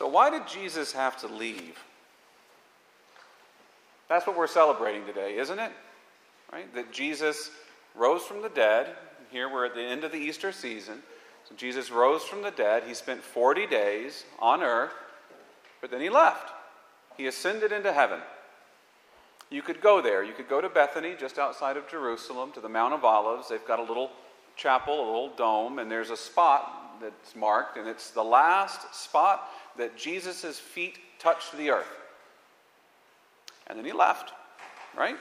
So, why did Jesus have to leave? That's what we're celebrating today, isn't it? Right? That Jesus rose from the dead. Here we're at the end of the Easter season. So Jesus rose from the dead. He spent 40 days on earth, but then he left. He ascended into heaven. You could go there. You could go to Bethany, just outside of Jerusalem, to the Mount of Olives. They've got a little chapel, a little dome, and there's a spot that's marked, and it's the last spot that Jesus' feet touched the earth. And then he left, right?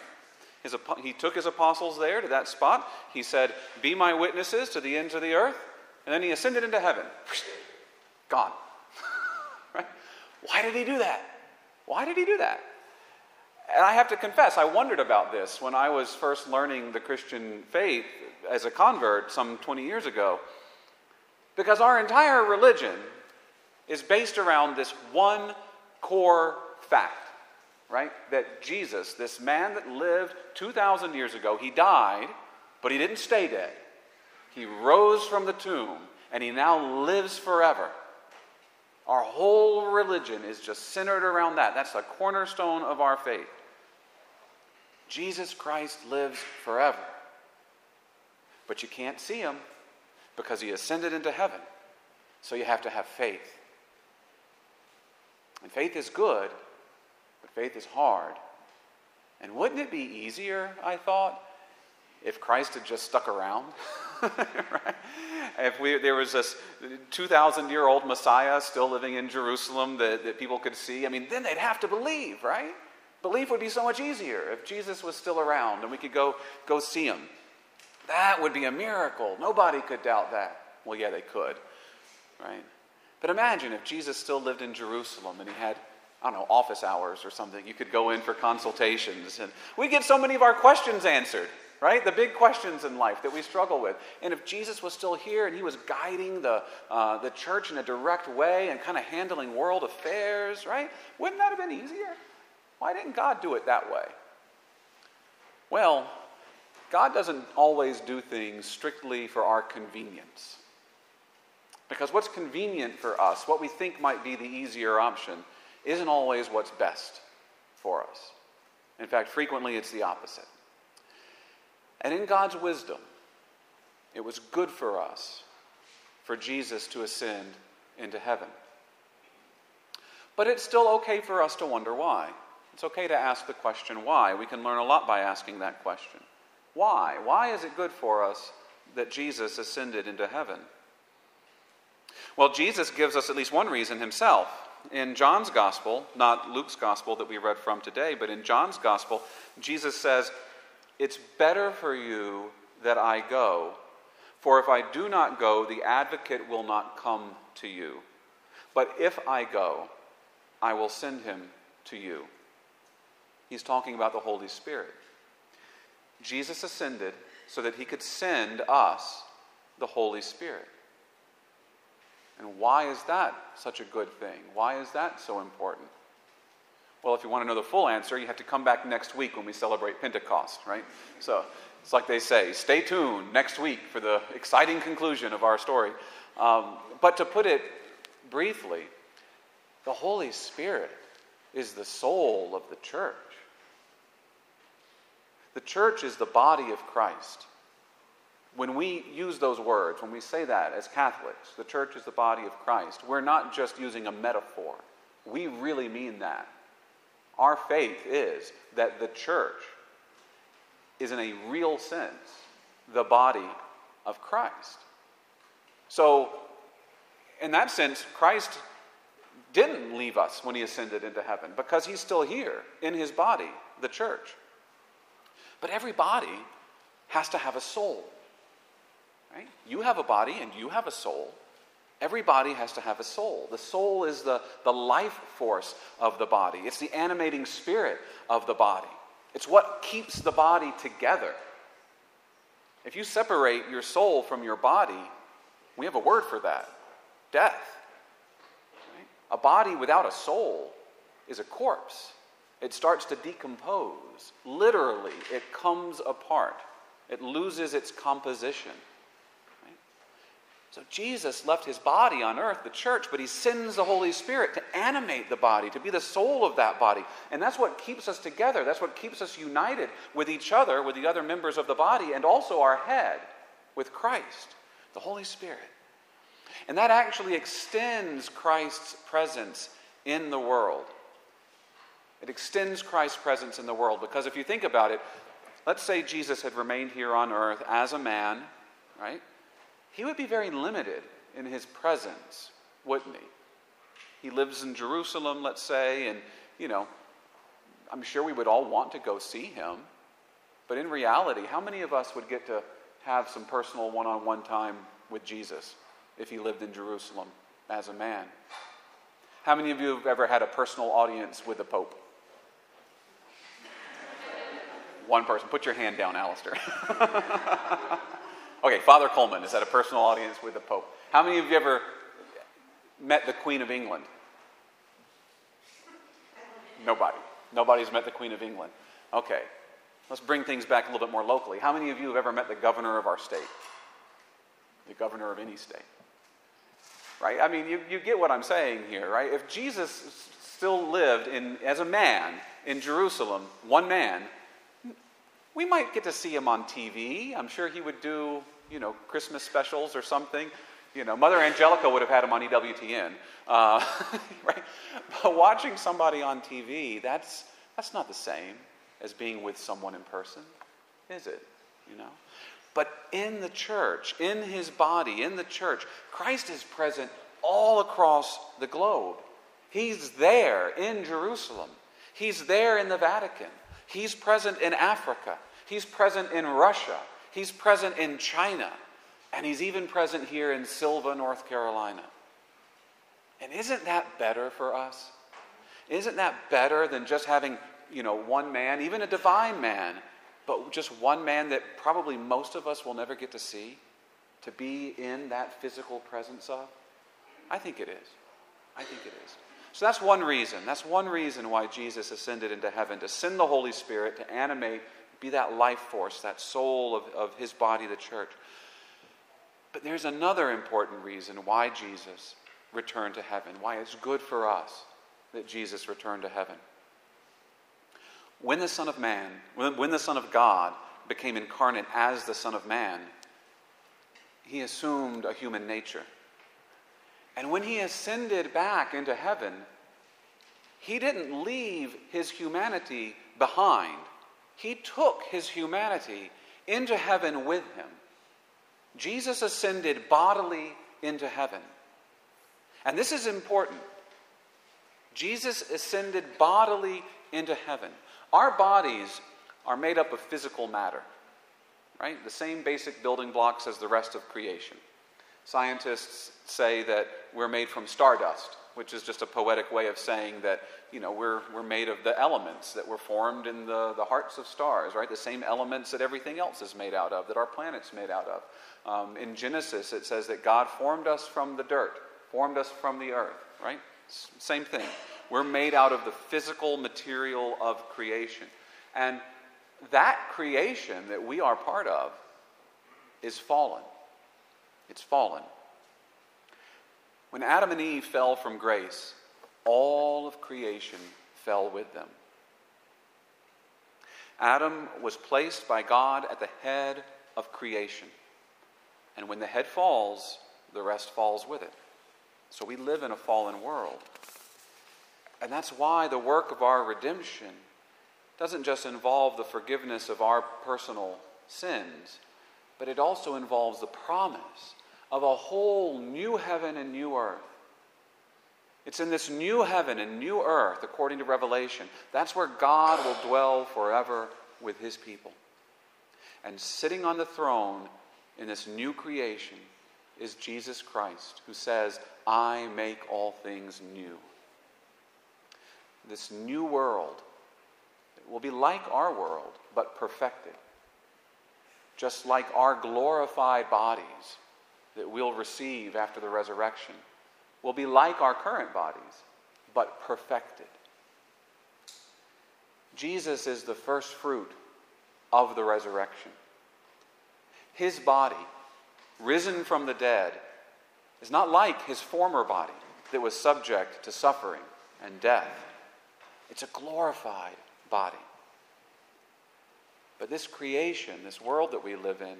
His, he took his apostles there to that spot. He said, Be my witnesses to the ends of the earth. And then he ascended into heaven. Gone. right? Why did he do that? Why did he do that? And I have to confess, I wondered about this when I was first learning the Christian faith as a convert some 20 years ago. Because our entire religion is based around this one core fact, right? That Jesus, this man that lived 2,000 years ago, he died, but he didn't stay dead. He rose from the tomb, and he now lives forever. Our whole religion is just centered around that. That's the cornerstone of our faith. Jesus Christ lives forever. But you can't see him because he ascended into heaven. So you have to have faith. And faith is good, but faith is hard. And wouldn't it be easier, I thought, if Christ had just stuck around? right? If we, there was this 2,000 year old Messiah still living in Jerusalem that, that people could see, I mean, then they'd have to believe, right? Belief would be so much easier if Jesus was still around and we could go, go see him. That would be a miracle. Nobody could doubt that. Well, yeah, they could, right? But imagine if Jesus still lived in Jerusalem and he had, I don't know, office hours or something. You could go in for consultations and we get so many of our questions answered, right? The big questions in life that we struggle with. And if Jesus was still here and he was guiding the, uh, the church in a direct way and kind of handling world affairs, right? Wouldn't that have been easier? Why didn't God do it that way? Well, God doesn't always do things strictly for our convenience. Because what's convenient for us, what we think might be the easier option, isn't always what's best for us. In fact, frequently it's the opposite. And in God's wisdom, it was good for us for Jesus to ascend into heaven. But it's still okay for us to wonder why. It's okay to ask the question why. We can learn a lot by asking that question. Why? Why is it good for us that Jesus ascended into heaven? Well, Jesus gives us at least one reason himself. In John's gospel, not Luke's gospel that we read from today, but in John's gospel, Jesus says, It's better for you that I go, for if I do not go, the advocate will not come to you. But if I go, I will send him to you. He's talking about the Holy Spirit. Jesus ascended so that he could send us the Holy Spirit. And why is that such a good thing? Why is that so important? Well, if you want to know the full answer, you have to come back next week when we celebrate Pentecost, right? So it's like they say stay tuned next week for the exciting conclusion of our story. Um, but to put it briefly, the Holy Spirit is the soul of the church. The church is the body of Christ. When we use those words, when we say that as Catholics, the church is the body of Christ, we're not just using a metaphor. We really mean that. Our faith is that the church is, in a real sense, the body of Christ. So, in that sense, Christ didn't leave us when he ascended into heaven because he's still here in his body, the church. But every body has to have a soul. Right? You have a body and you have a soul. Every body has to have a soul. The soul is the, the life force of the body, it's the animating spirit of the body. It's what keeps the body together. If you separate your soul from your body, we have a word for that death. Right? A body without a soul is a corpse. It starts to decompose. Literally, it comes apart. It loses its composition. So Jesus left his body on earth, the church, but he sends the Holy Spirit to animate the body, to be the soul of that body. And that's what keeps us together. That's what keeps us united with each other, with the other members of the body, and also our head with Christ, the Holy Spirit. And that actually extends Christ's presence in the world. It extends Christ's presence in the world because if you think about it, let's say Jesus had remained here on earth as a man, right? he would be very limited in his presence, wouldn't he? He lives in Jerusalem, let's say, and, you know, I'm sure we would all want to go see him. But in reality, how many of us would get to have some personal one on one time with Jesus if he lived in Jerusalem as a man? How many of you have ever had a personal audience with the Pope? One person. Put your hand down, Alistair. Okay, Father Coleman is at a personal audience with the Pope. How many of you ever met the Queen of England? Nobody. Nobody's met the Queen of England. Okay, let's bring things back a little bit more locally. How many of you have ever met the governor of our state? The governor of any state. Right? I mean, you, you get what I'm saying here, right? If Jesus still lived in, as a man in Jerusalem, one man, we might get to see him on TV. I'm sure he would do, you know, Christmas specials or something. You know, Mother Angelica would have had him on EWTN, uh, right? But watching somebody on TV, that's, that's not the same as being with someone in person, is it? You know? But in the church, in his body, in the church, Christ is present all across the globe. He's there in Jerusalem. He's there in the Vatican. He's present in Africa. He's present in Russia. He's present in China. And he's even present here in Sylva, North Carolina. And isn't that better for us? Isn't that better than just having, you know, one man, even a divine man, but just one man that probably most of us will never get to see, to be in that physical presence of? I think it is. I think it is. So that's one reason. That's one reason why Jesus ascended into heaven to send the Holy Spirit to animate be that life force, that soul of, of his body, the church. But there's another important reason why Jesus returned to heaven, why it's good for us that Jesus returned to heaven. When the Son of Man, when, when the Son of God became incarnate as the Son of Man, he assumed a human nature. And when he ascended back into heaven, he didn't leave his humanity behind he took his humanity into heaven with him. Jesus ascended bodily into heaven. And this is important. Jesus ascended bodily into heaven. Our bodies are made up of physical matter, right? The same basic building blocks as the rest of creation. Scientists say that we're made from stardust, which is just a poetic way of saying that you know, we're, we're made of the elements that were formed in the, the hearts of stars, right? The same elements that everything else is made out of, that our planet's made out of. Um, in Genesis, it says that God formed us from the dirt, formed us from the earth, right? S- same thing. We're made out of the physical material of creation. And that creation that we are part of is fallen. It's fallen. When Adam and Eve fell from grace, all of creation fell with them. Adam was placed by God at the head of creation. And when the head falls, the rest falls with it. So we live in a fallen world. And that's why the work of our redemption doesn't just involve the forgiveness of our personal sins, but it also involves the promise of a whole new heaven and new earth it's in this new heaven and new earth, according to Revelation. That's where God will dwell forever with his people. And sitting on the throne in this new creation is Jesus Christ, who says, I make all things new. This new world will be like our world, but perfected. Just like our glorified bodies that we'll receive after the resurrection will be like our current bodies, but perfected. Jesus is the first fruit of the resurrection. His body, risen from the dead, is not like his former body that was subject to suffering and death. It's a glorified body. But this creation, this world that we live in,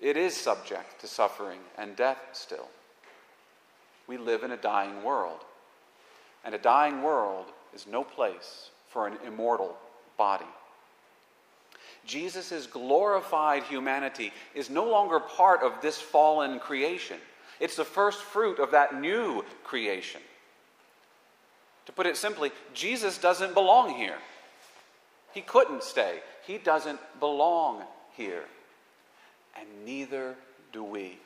it is subject to suffering and death still. We live in a dying world. And a dying world is no place for an immortal body. Jesus' glorified humanity is no longer part of this fallen creation. It's the first fruit of that new creation. To put it simply, Jesus doesn't belong here. He couldn't stay. He doesn't belong here. And neither do we.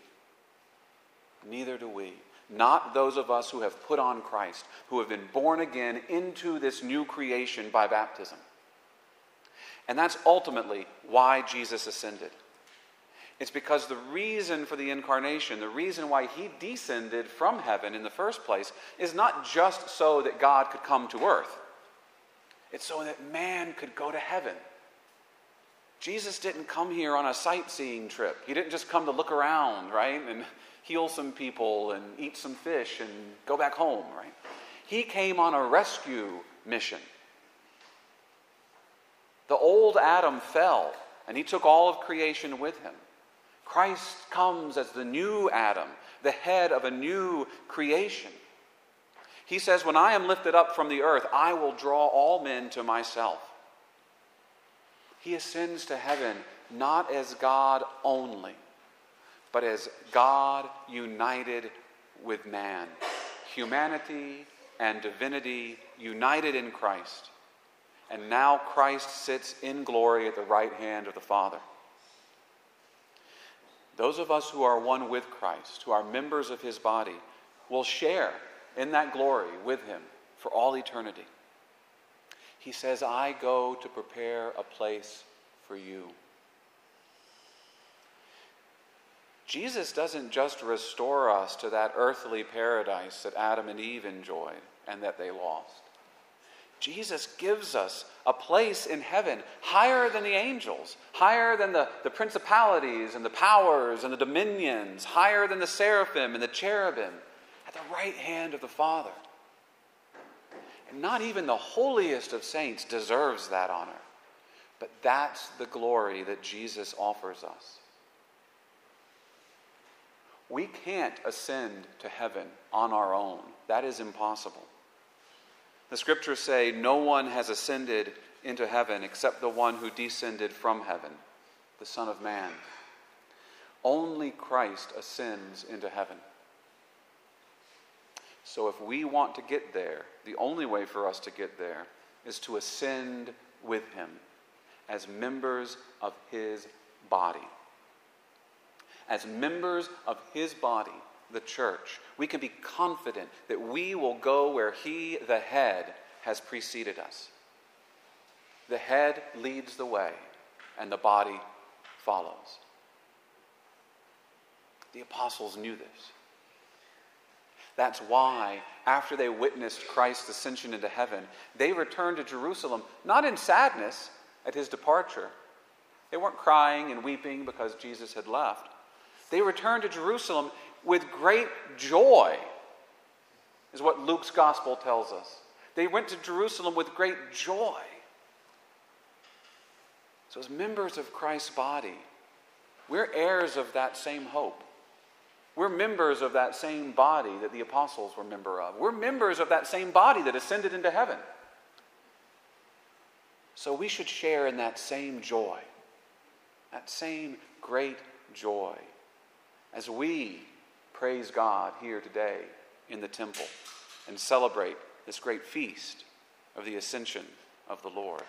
Neither do we. Not those of us who have put on Christ, who have been born again into this new creation by baptism. And that's ultimately why Jesus ascended. It's because the reason for the incarnation, the reason why he descended from heaven in the first place, is not just so that God could come to earth, it's so that man could go to heaven. Jesus didn't come here on a sightseeing trip. He didn't just come to look around, right? And heal some people and eat some fish and go back home, right? He came on a rescue mission. The old Adam fell, and he took all of creation with him. Christ comes as the new Adam, the head of a new creation. He says, When I am lifted up from the earth, I will draw all men to myself. He ascends to heaven not as God only, but as God united with man. Humanity and divinity united in Christ. And now Christ sits in glory at the right hand of the Father. Those of us who are one with Christ, who are members of his body, will share in that glory with him for all eternity. He says, I go to prepare a place for you. Jesus doesn't just restore us to that earthly paradise that Adam and Eve enjoyed and that they lost. Jesus gives us a place in heaven higher than the angels, higher than the, the principalities and the powers and the dominions, higher than the seraphim and the cherubim, at the right hand of the Father. And not even the holiest of saints deserves that honor. But that's the glory that Jesus offers us. We can't ascend to heaven on our own, that is impossible. The scriptures say, No one has ascended into heaven except the one who descended from heaven, the Son of Man. Only Christ ascends into heaven. So if we want to get there, the only way for us to get there is to ascend with him as members of his body. As members of his body, the church, we can be confident that we will go where he, the head, has preceded us. The head leads the way, and the body follows. The apostles knew this. That's why, after they witnessed Christ's ascension into heaven, they returned to Jerusalem, not in sadness at his departure. They weren't crying and weeping because Jesus had left. They returned to Jerusalem with great joy, is what Luke's gospel tells us. They went to Jerusalem with great joy. So, as members of Christ's body, we're heirs of that same hope. We're members of that same body that the apostles were member of. We're members of that same body that ascended into heaven. So we should share in that same joy, that same great joy, as we praise God here today in the temple and celebrate this great feast of the ascension of the Lord.